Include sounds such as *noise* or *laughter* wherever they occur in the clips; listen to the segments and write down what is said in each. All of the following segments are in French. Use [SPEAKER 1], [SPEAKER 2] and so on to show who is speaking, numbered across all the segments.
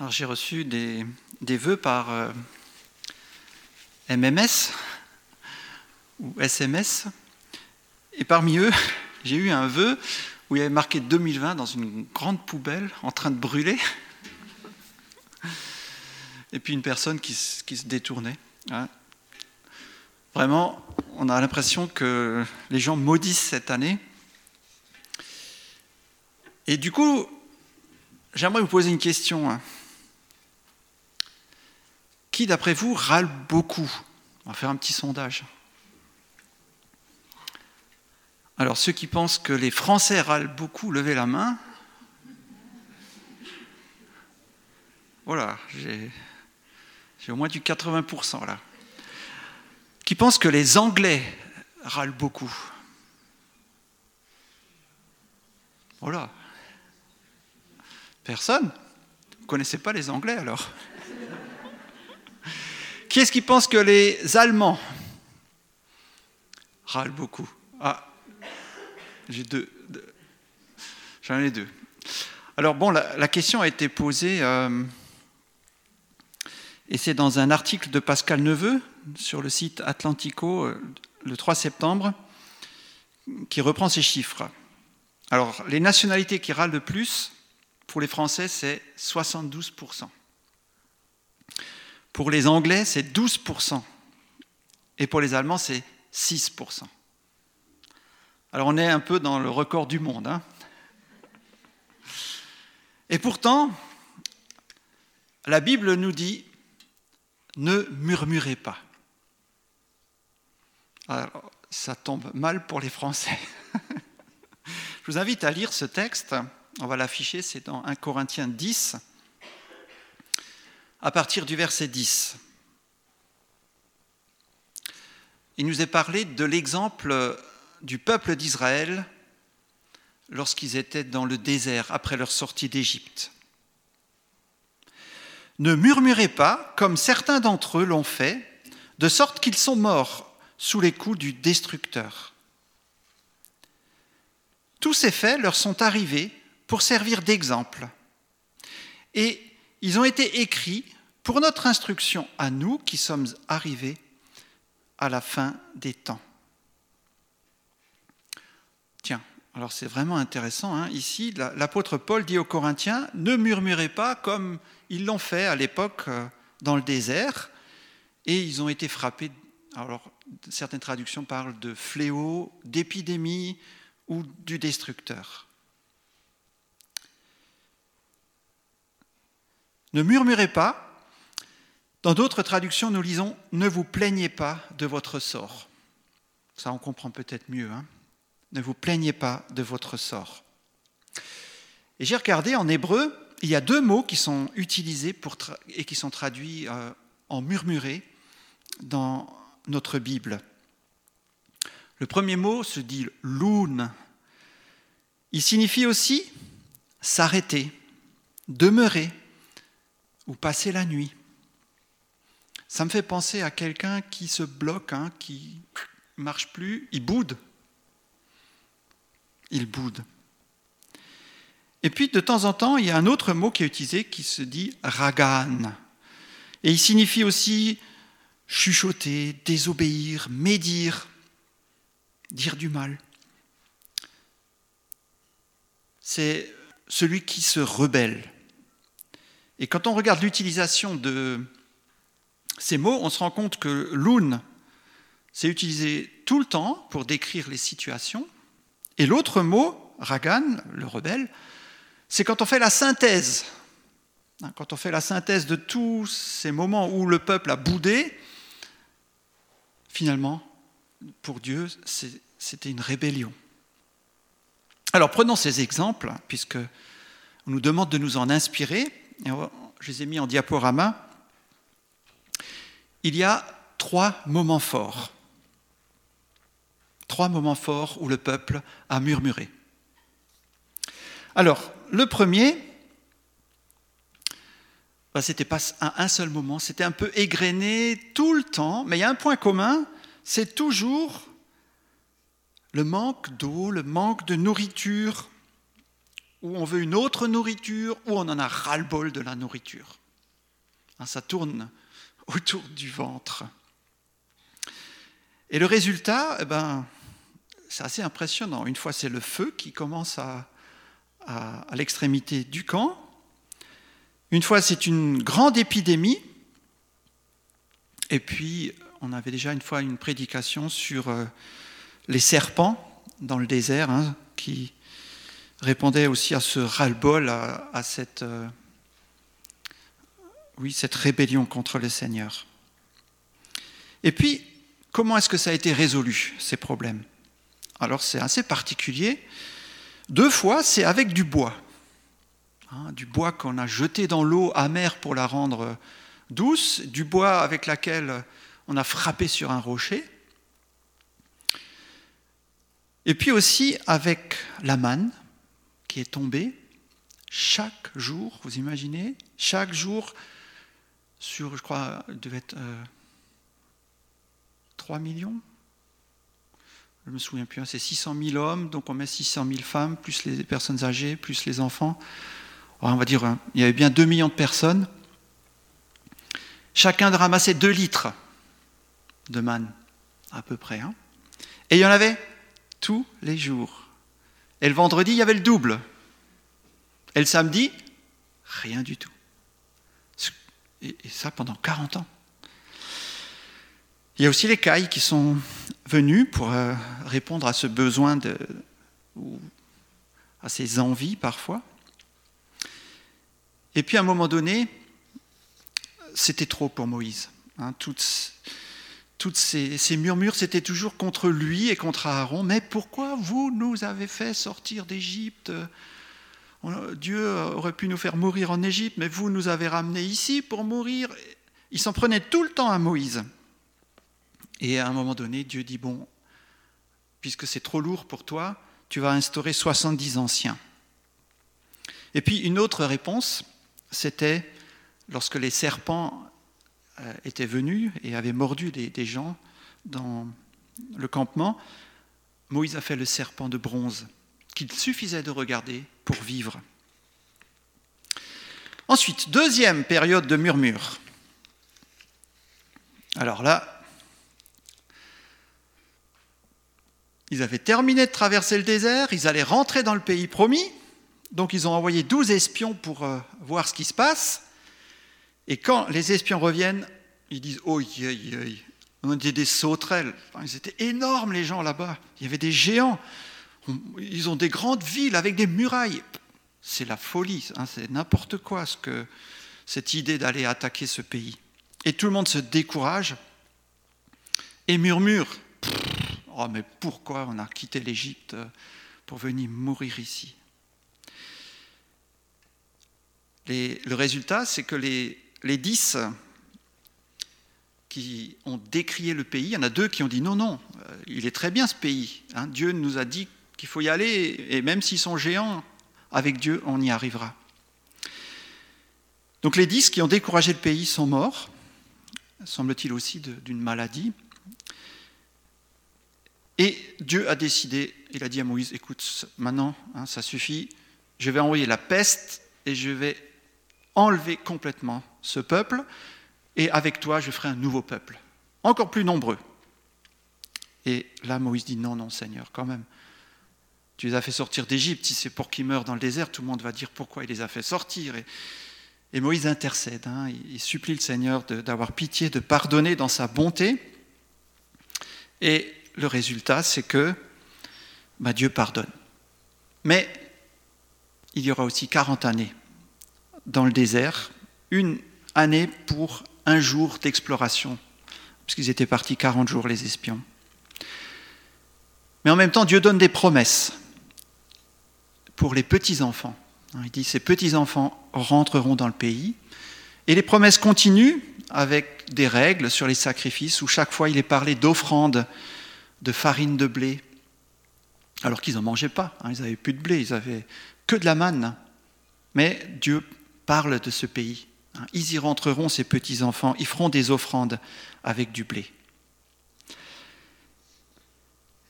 [SPEAKER 1] Alors j'ai reçu des, vœux par euh, MMS ou SMS. Et parmi eux, *laughs* j'ai eu un vœu où il y avait marqué 2020 dans une grande poubelle en train de brûler. *laughs* Et puis une personne qui, se- détournait. hein. Vraiment, on a l'impression que les gens maudissent cette année. Et du coup, j'aimerais vous poser une question. Qui, d'après vous, râle beaucoup? On va faire un petit sondage. Alors, ceux qui pensent que les Français râlent beaucoup, levez la main. Voilà, j'ai au moins du 80% là. Qui pensent que les Anglais râlent beaucoup? Voilà. Personne? Vous ne connaissez pas les Anglais alors? Qui est-ce qui pense que les Allemands râlent beaucoup Ah, j'ai deux. J'en ai deux. Alors bon, la, la question a été posée, euh, et c'est dans un article de Pascal Neveu sur le site Atlantico euh, le 3 septembre, qui reprend ces chiffres. Alors, les nationalités qui râlent le plus, pour les Français, c'est 72%. Pour les Anglais, c'est 12%. Et pour les Allemands, c'est 6%. Alors on est un peu dans le record du monde. hein. Et pourtant, la Bible nous dit, ne murmurez pas. Alors, ça tombe mal pour les Français. *laughs* Je vous invite à lire ce texte. On va l'afficher, c'est dans 1 Corinthiens 10, à partir du verset 10. Il nous est parlé de l'exemple du peuple d'Israël lorsqu'ils étaient dans le désert après leur sortie d'Égypte. Ne murmurez pas comme certains d'entre eux l'ont fait, de sorte qu'ils sont morts sous les coups du destructeur. Tous ces faits leur sont arrivés pour servir d'exemple. Et ils ont été écrits pour notre instruction à nous qui sommes arrivés à la fin des temps. Tiens, alors c'est vraiment intéressant. hein. Ici, la- l'apôtre Paul dit aux Corinthiens, ne murmurez pas comme ils l'ont fait à l'époque euh, dans le désert, et ils ont été frappés. Alors, certaines traductions parlent de fléau, d'épidémie ou du destructeur. Ne murmurez pas. Dans d'autres traductions, nous lisons Ne vous plaignez pas de votre sort. Ça, on comprend peut-être mieux. hein. Ne vous plaignez pas de votre sort. Et j'ai regardé en hébreu, il y a deux mots qui sont utilisés et qui sont traduits euh, en murmurer dans notre Bible. Le premier mot se dit loun. Il signifie aussi s'arrêter, demeurer ou passer la nuit. Ça me fait penser à quelqu'un qui se bloque, hein, qui marche plus, il boude. Il boude. Et puis de temps en temps, il y a un autre mot qui est utilisé qui se dit ragan. Et il signifie aussi chuchoter, désobéir, médire, dire du mal. C'est celui qui se rebelle. Et quand on regarde l'utilisation de ces mots, on se rend compte que loun, c'est utilisé tout le temps pour décrire les situations. Et l'autre mot, ragan, le rebelle, c'est quand on fait la synthèse. Hein, Quand on fait la synthèse de tous ces moments où le peuple a boudé, finalement, pour Dieu, c'était une rébellion. Alors prenons ces exemples, puisque on nous demande de nous en inspirer. Je les ai mis en diaporama. Il y a trois moments forts. Trois moments forts où le peuple a murmuré. Alors, le premier, ben, c'était pas un, un seul moment, c'était un peu égrené tout le temps, mais il y a un point commun, c'est toujours le manque d'eau, le manque de nourriture ou on veut une autre nourriture, ou on en a ras-le-bol de la nourriture. Hein, ça tourne *laughs* autour du ventre. Et le résultat, eh ben, c'est assez impressionnant. Une fois, c'est le feu qui commence à l'extrémité du camp. Une fois, c'est une grande épidémie. Et puis, on avait déjà une fois une prédication sur euh, les serpents dans le désert, hein, qui répondait aussi à ce ras-le-bol, à, cette, euh, oui, cette rébellion contre le Seigneur. Et puis, comment est-ce que ça a été résolu, ces problèmes? Alors, c'est assez particulier. Deux fois, c'est avec du bois. Hein, du bois qu'on a jeté dans l'eau amère pour la rendre douce, du bois avec laquelle on a frappé sur un rocher. Et puis aussi avec la manne qui est tombée chaque jour, vous imaginez, chaque jour sur, je crois, devait être euh, 3 millions Je ne me souviens plus, hein, c'est 600 000 hommes, donc on met 600 000 femmes, plus les personnes âgées, plus les enfants. On va dire, hein, il y avait bien 2 millions de personnes. Chacun de ramasser 2 litres de manne, à peu près. Hein. Et il y en avait tous les jours. Et le vendredi, il y avait le double. Et le samedi, rien du tout. Et ça pendant 40 ans. Il y a aussi les cailles qui sont venus pour euh, répondre à ce besoin de, ou à ces envies parfois. Et puis à un moment donné, c'était trop pour Moïse. Hein, toutes, ces, ces murmures, c'était toujours contre lui et contre Aaron. Mais pourquoi vous nous avez fait sortir d'Égypte? Dieu aurait pu nous faire mourir en Égypte, mais vous nous avez ramenés ici pour mourir. Il s'en prenait tout le temps à Moïse. Et à un moment donné, Dieu dit, bon, puisque c'est trop lourd pour toi, tu vas instaurer 70 anciens. Et puis une autre réponse, c'était lorsque les serpents euh, étaient venus et avaient mordu des, des gens dans le campement, Moïse a fait le serpent de bronze qu'il suffisait de regarder pour vivre. Ensuite, deuxième période de murmure. Alors là, ils avaient terminé de traverser le désert, ils allaient rentrer dans le pays promis, donc ils ont envoyé douze espions pour euh, voir ce qui se passe. Et quand les espions reviennent, ils disent Oh, on était des sauterelles. Ils étaient énormes, les gens là-bas. Il y avait des géants. Ils ont des grandes villes avec des murailles. C'est la folie, hein, c'est n'importe quoi ce que, cette idée d'aller attaquer ce pays. Et tout le monde se décourage et murmure Oh, mais pourquoi on a quitté l'Égypte pour venir mourir ici? Le résultat, c'est que les, les dix qui ont décrié le pays, il y en a deux qui ont dit non, non, euh, il est très bien ce pays. Hein, Dieu nous a dit qu'il faut y aller, et même s'ils sont géants, avec Dieu, on y arrivera. Donc les dix qui ont découragé le pays sont morts, semble-t-il aussi d'une maladie. Et Dieu a décidé, il a dit à Moïse, écoute, maintenant, hein, ça suffit, je vais envoyer la peste et je vais enlever complètement ce peuple, et avec toi, je ferai un nouveau peuple, encore plus nombreux. Et là, Moïse dit, non, non, Seigneur, quand même, tu les as fait sortir d'Égypte, si c'est pour qu'ils meurent dans le désert, tout le monde va dire pourquoi il les a fait sortir. Et, Moïse intercède, hein, il, supplie le Seigneur d'avoir pitié, de pardonner dans sa bonté. Et le résultat, c'est que bah, Dieu pardonne. Mais il y aura aussi 40 années dans le désert, une année pour un jour d'exploration, puisqu'ils étaient partis 40 jours, les espions. Mais en même temps, Dieu donne des promesses pour les petits-enfants. Il dit, ces petits-enfants rentreront dans le pays. Et les promesses continuent avec des règles sur les sacrifices, où chaque fois il est parlé d'offrandes de farine de blé, alors qu'ils n'en mangeaient pas, hein, ils n'avaient plus de blé, ils n'avaient que de la manne. Mais Dieu parle de ce pays. Hein. Ils y rentreront, ces petits-enfants, ils feront des offrandes avec du blé.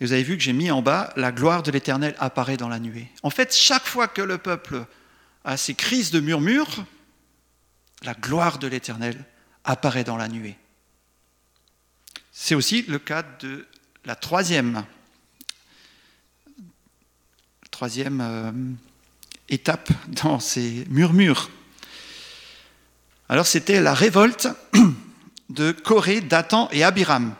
[SPEAKER 1] Et vous avez vu que j'ai mis en bas, la gloire de l'Éternel apparaît dans la nuée. En fait, chaque fois que le peuple a ces crises de murmures, la gloire de l'Éternel apparaît dans la nuée. C'est aussi le cas de la troisième, troisième euh, étape dans ces murmures. Alors c'était la révolte *clears throat* de Corée, Dathan et Abiram.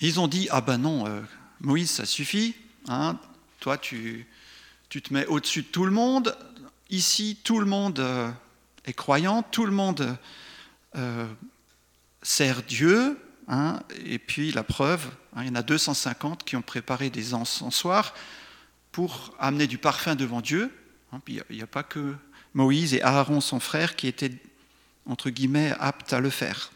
[SPEAKER 1] Ils ont dit, ah ben non, euh, Moïse, ça suffit, hein, toi tu, tu te mets au-dessus de tout le monde, ici tout le monde euh, est croyant, tout le monde euh, sert Dieu, hein, et puis la preuve, hein, il y en a 250 qui ont préparé des encensoirs pour amener du parfum devant Dieu. il n'y a, pas que Moïse et Aaron, son frère, qui étaient, entre guillemets, aptes à le faire.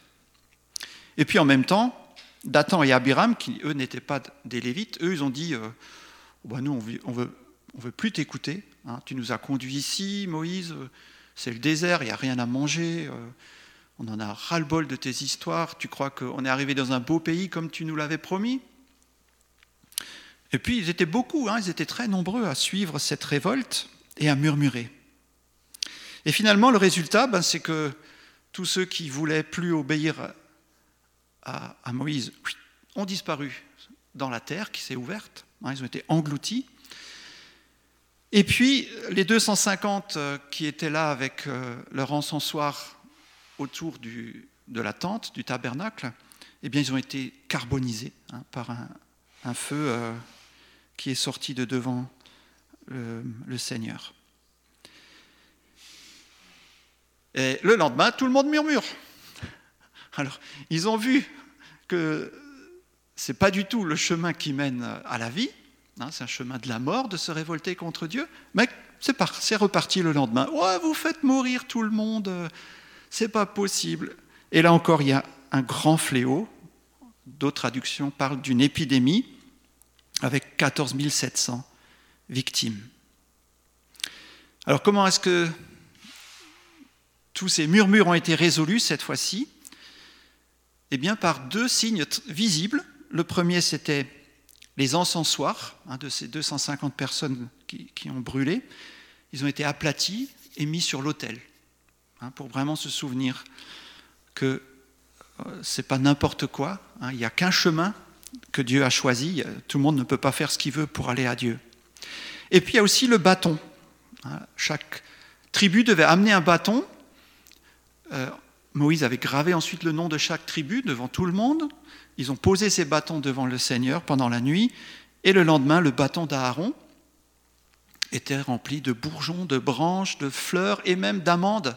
[SPEAKER 1] Et puis en même temps, Dathan et Abiram, qui eux n'étaient pas des Lévites, eux ils ont dit euh, oh, bah, Nous, on veut, veut plus t'écouter. Hein. tu nous as conduits ici, Moïse, c'est le désert, il n'y a rien à manger. Euh, on en a ras-le-bol de tes histoires. Tu crois qu'on est arrivé dans un beau pays comme tu nous l'avais promis? Et puis ils étaient beaucoup, hein, ils étaient très nombreux à suivre cette révolte et à murmurer. Et finalement, le résultat, ben, c'est que tous ceux qui voulaient plus obéir à, Moïse ont disparu dans la terre qui s'est ouverte. Hein, ils ont été engloutis. Et puis, les 250 euh, qui étaient là avec euh, leur encensoir autour de la tente, du tabernacle, eh bien, ils ont été carbonisés hein, par un, feu euh, qui est sorti de devant le Seigneur. Et le lendemain, tout le monde murmure. Alors, ils ont vu que ce n'est pas du tout le chemin qui mène à la vie, hein, c'est un chemin de la mort de se révolter contre Dieu, mais c'est reparti le lendemain. Ouais, vous faites mourir tout le monde, c'est pas possible. Et là encore, il y a un grand fléau. D'autres traductions parlent d'une épidémie avec 14 700 victimes. Alors comment est-ce que tous ces murmures ont été résolus cette fois-ci Eh bien, par deux signes visibles. Le premier, c'était les encensoirs hein, de ces 250 personnes qui, ont brûlé. Ils ont été aplatis et mis sur l'autel, hein, pour vraiment se souvenir que euh, ce n'est pas n'importe quoi. Hein. il n'y a qu'un chemin que Dieu a choisi. Tout le monde ne peut pas faire ce qu'il veut pour aller à Dieu. Et puis il y a aussi le bâton. chaque tribu devait amener un bâton euh, Moïse avait gravé ensuite le nom de chaque tribu devant tout le monde. Ils ont posé ces bâtons devant le Seigneur pendant la nuit. Et le lendemain, le bâton d'Aaron était rempli de bourgeons, de branches, de fleurs et même d'amandes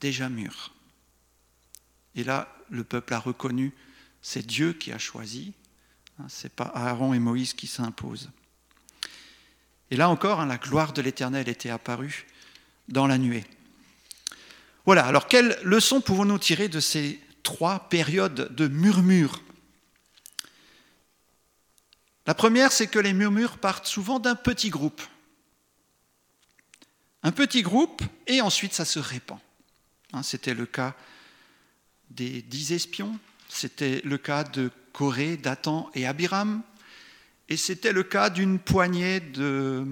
[SPEAKER 1] déjà mûres. Et là, le peuple a reconnu, c'est Dieu qui a choisi, hein, ce n'est pas Aaron et Moïse qui s'imposent. Et là encore, hein, la gloire de l'Éternel était apparue dans la nuée. Voilà, alors quelles leçons pouvons-nous tirer de ces trois périodes de murmures? La première, c'est que les murmures partent souvent d'un petit groupe. Un petit groupe, et ensuite ça se répand. Hein, c'était le cas des dix espions, c'était le cas de Corée, Dathan et Abiram, et c'était le cas d'une poignée de,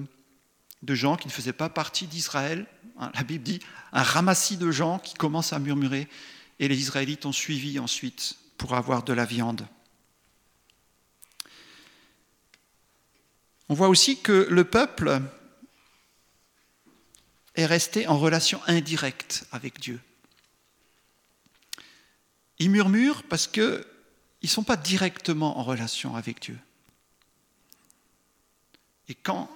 [SPEAKER 1] de gens qui ne faisaient pas partie d'Israël. Hein, la Bible dit un ramassis de gens qui commencent à murmurer, et les Israélites ont suivi ensuite pour avoir de la viande. On voit aussi que le peuple est resté en relation indirecte avec Dieu. Ils murmurent parce qu'ils ne sont pas directement en relation avec Dieu. Et quand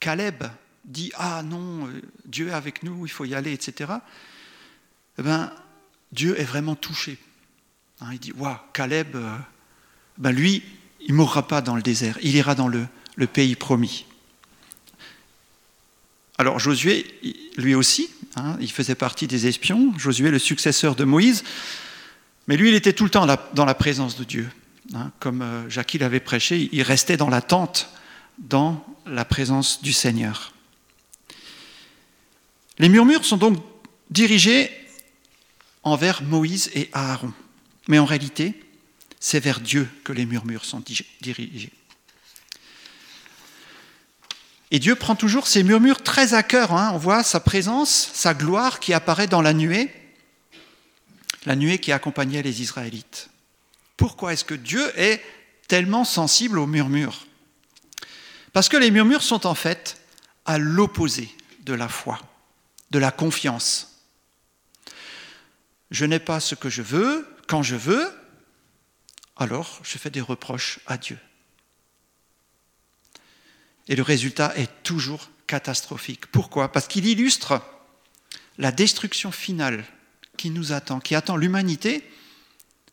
[SPEAKER 1] Caleb dit Ah non, euh, Dieu est avec nous, il faut y aller, etc., eh ben, Dieu est vraiment touché. Hein, il dit Waouh, Caleb, euh, ben lui, il ne mourra pas dans le désert, il ira dans le, le pays promis. Alors Josué, lui aussi, hein, il faisait partie des espions, Josué, le successeur de Moïse, mais lui, il était tout le temps dans la présence de Dieu. Hein, comme euh, Jacques l'avait prêché, il restait dans la tente, dans la présence du Seigneur. Les murmures sont donc dirigés envers Moïse et Aaron. Mais en réalité, c'est vers Dieu que les murmures sont dirigés. Et Dieu prend toujours ces murmures très à cœur. Hein. On voit sa présence, sa gloire qui apparaît dans la nuée, la nuée qui accompagnait les Israélites. Pourquoi est-ce que Dieu est tellement sensible aux murmures? Parce que les murmures sont en fait à l'opposé de la foi, de la confiance. Je n'ai pas ce que je veux quand je veux, alors je fais des reproches à Dieu. Et le résultat est toujours catastrophique. Pourquoi? Parce qu'il illustre la destruction finale qui nous attend, qui attend l'humanité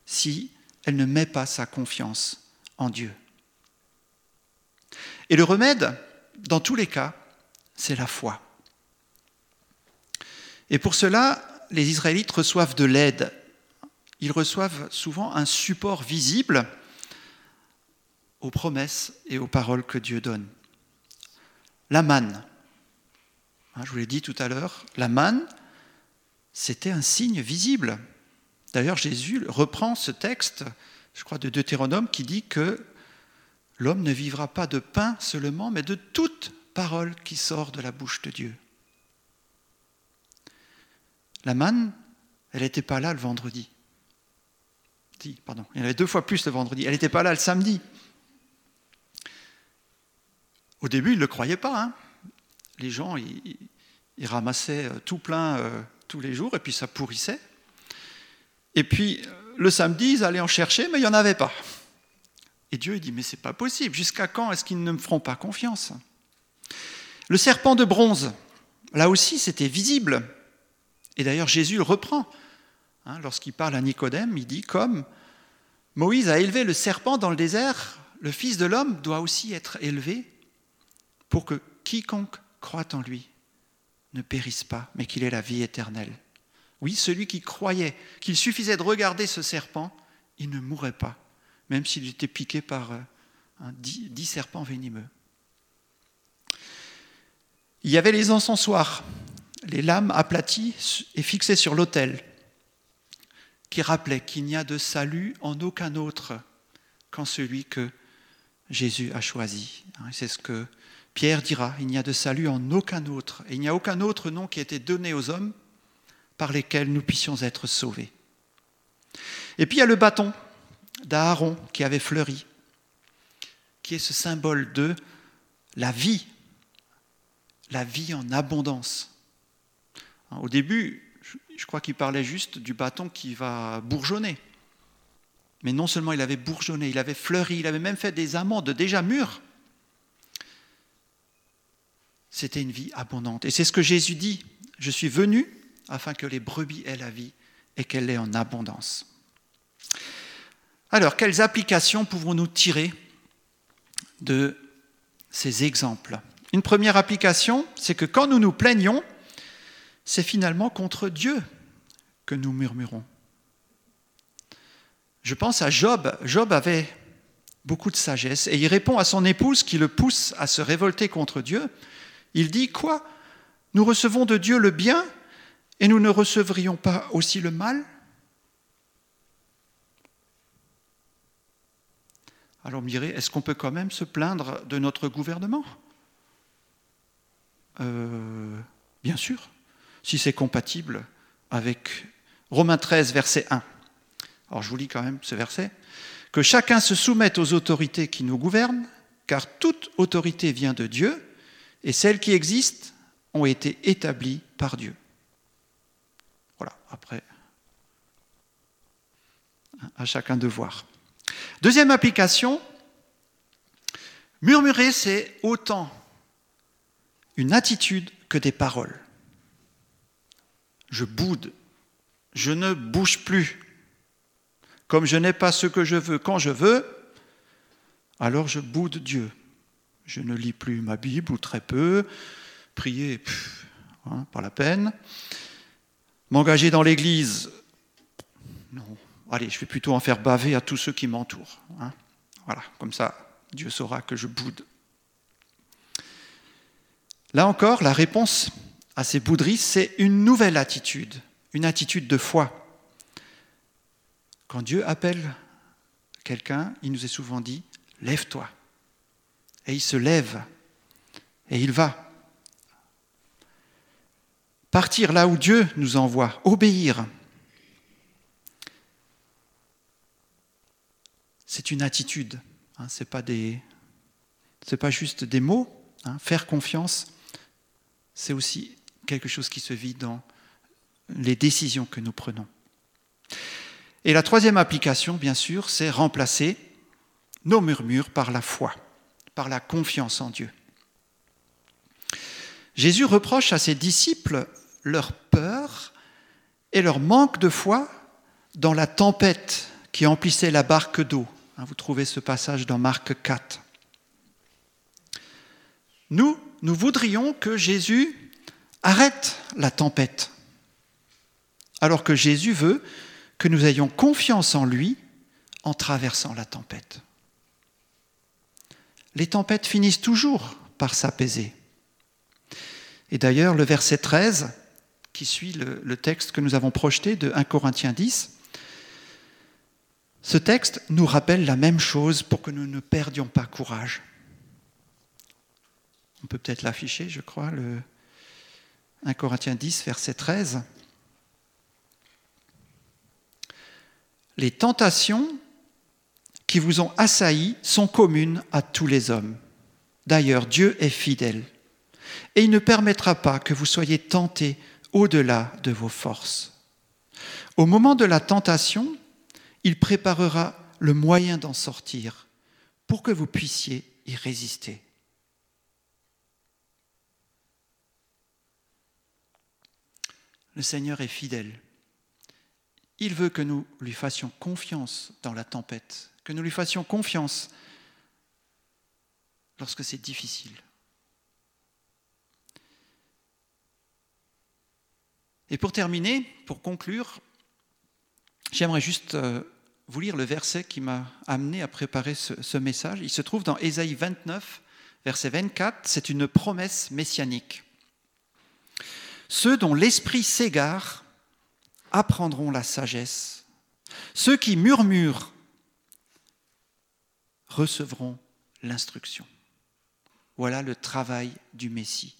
[SPEAKER 1] si elle ne met pas sa confiance en Dieu. Et le remède, dans tous les cas, c'est la foi. Et pour cela, les Israélites reçoivent de l'aide. Ils reçoivent souvent un support visible aux promesses et aux paroles que Dieu donne. La manne. Hein, je vous l'ai dit tout à l'heure, la manne, c'était un signe visible. D'ailleurs, Jésus reprend ce texte, je crois, de Deutéronome, qui dit que l'homme ne vivra pas de pain seulement, mais de toute parole qui sort de la bouche de Dieu. La manne, elle n'était pas là le vendredi. Pardon, il y en avait deux fois plus le vendredi. Elle n'était pas là le samedi. Au début, ils ne le croyaient pas. Hein. Les gens, ils, ramassaient euh, tout plein euh, tous les jours et puis ça pourrissait. Et puis, euh, le samedi, ils allaient en chercher, mais il n'y en avait pas. Et Dieu dit, mais c'est pas possible. Jusqu'à quand est-ce qu'ils ne me feront pas confiance? Le serpent de bronze, là aussi, c'était visible. Et d'ailleurs, Jésus le reprend. Hein, lorsqu'il parle à Nicodème, il dit, comme Moïse a élevé le serpent dans le désert, le Fils de l'homme doit aussi être élevé pour que quiconque croit en lui ne périsse pas, mais qu'il ait la vie éternelle. Oui, celui qui croyait qu'il suffisait de regarder ce serpent, il ne mourrait pas, même s'il était piqué par un dix, serpents venimeux. Il y avait les encensoirs, les lames aplaties et fixées sur l'autel, qui rappelaient qu'il n'y a de salut en aucun autre qu'en celui que Jésus a choisi. C'est ce que Pierre dira, il n'y a de salut en aucun autre, et il n'y a aucun autre nom qui a été donné aux hommes par lesquels nous puissions être sauvés. Et puis il y a le bâton d'Aaron qui avait fleuri, qui est ce symbole de la vie, la vie en abondance. Au début, je crois qu'il parlait juste du bâton qui va bourgeonner. Mais non seulement il avait bourgeonné, il avait fleuri, il avait même fait des amandes déjà mûres c'était une vie abondante. Et c'est ce que Jésus dit, je suis venu afin que les brebis aient la vie et qu'elle ait en abondance. Alors, quelles applications pouvons-nous tirer de ces exemples? Une première application, c'est que quand nous nous plaignons, c'est finalement contre Dieu que nous murmurons. Je pense à Job. Job avait beaucoup de sagesse et il répond à son épouse qui le pousse à se révolter contre Dieu. Il dit quoi? Nous recevons de Dieu le bien et nous ne recevrions pas aussi le mal? Alors, me est-ce qu'on peut quand même se plaindre de notre gouvernement? Euh, Bien sûr, si c'est compatible avec Romains 13, verset 1. Alors, je vous lis quand même ce verset. Que chacun se soumette aux autorités qui nous gouvernent, car toute autorité vient de Dieu et celles qui existent ont été établies par Dieu. Voilà, après, à chacun de voir. Deuxième application, murmurer, c'est autant une attitude que des paroles. Je boude, je ne bouge plus. Comme je n'ai pas ce que je veux quand je veux, alors je boude Dieu. Je ne lis plus ma Bible ou très peu. Prier, hein, pas la peine. M'engager dans l'Église, non. Allez, je vais plutôt en faire baver à tous ceux qui m'entourent. Hein. Voilà, comme ça, Dieu saura que je boude. Là encore, la réponse à ces bouderies, c'est une nouvelle attitude, une attitude de foi. Quand Dieu appelle quelqu'un, il nous est souvent dit, lève-toi. Et il se lève et il va. Partir là où Dieu nous envoie, obéir. C'est une attitude, hein, ce n'est pas, juste des mots. Hein. Faire confiance, c'est aussi quelque chose qui se vit dans les décisions que nous prenons. Et la troisième application, bien sûr, c'est remplacer nos murmures par la foi, par la confiance en Dieu. Jésus reproche à ses disciples leur peur et leur manque de foi dans la tempête qui emplissait la barque d'eau. Hein, vous trouvez ce passage dans Marc 4. Nous, nous voudrions que Jésus arrête la tempête, alors que Jésus veut que nous ayons confiance en lui en traversant la tempête. Les tempêtes finissent toujours par s'apaiser. Et d'ailleurs, le verset 13, qui suit le, texte que nous avons projeté de 1 Corinthiens 10, ce texte nous rappelle la même chose pour que nous ne perdions pas courage. On peut peut-être l'afficher, je crois, le 1 Corinthiens 10, verset 13. Les tentations qui vous ont assaillis sont communes à tous les hommes. D'ailleurs, Dieu est fidèle et il ne permettra pas que vous soyez tentés au-delà de vos forces. Au moment de la tentation, il préparera le moyen d'en sortir pour que vous puissiez y résister. Le Seigneur est fidèle. Il veut que nous lui fassions confiance dans la tempête, que nous lui fassions confiance lorsque c'est difficile. Et pour terminer, pour conclure, j'aimerais juste euh, vous lire le verset qui m'a amené à préparer ce, message. Il se trouve dans Ésaïe 29, verset 24. C'est une promesse messianique. Ceux dont l'esprit s'égare apprendront la sagesse. Ceux qui murmurent recevront l'instruction. Voilà le travail du Messie.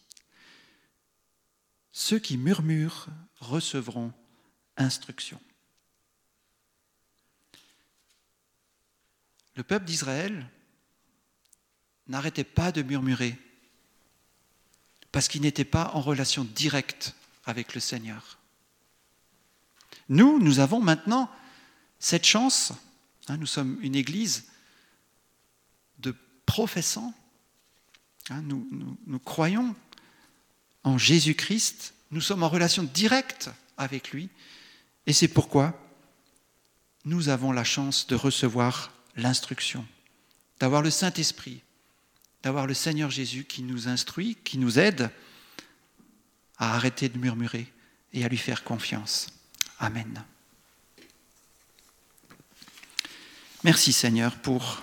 [SPEAKER 1] Ceux qui murmurent recevront instruction. Le peuple d'Israël n'arrêtait pas de murmurer parce qu'il n'était pas en relation directe avec le Seigneur. Nous, nous avons maintenant cette chance, hein, nous sommes une église de professants, hein, nous, nous croyons en Jésus-Christ, nous sommes en relation directe avec lui, et c'est pourquoi nous avons la chance de recevoir l'instruction, d'avoir le Saint-Esprit, d'avoir le Seigneur Jésus qui nous instruit, qui nous aide à arrêter de murmurer et à lui faire confiance. Amen. Merci Seigneur pour,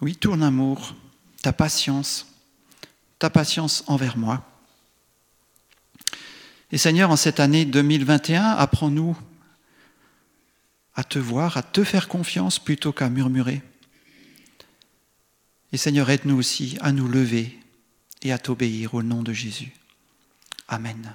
[SPEAKER 1] oui, ton amour, ta patience, ta patience envers moi. Et Seigneur, en cette année 2021, apprends-nous à te voir, à te faire confiance plutôt qu'à murmurer. Et Seigneur, aide-nous aussi à nous lever et à t'obéir au nom de Jésus. Amen.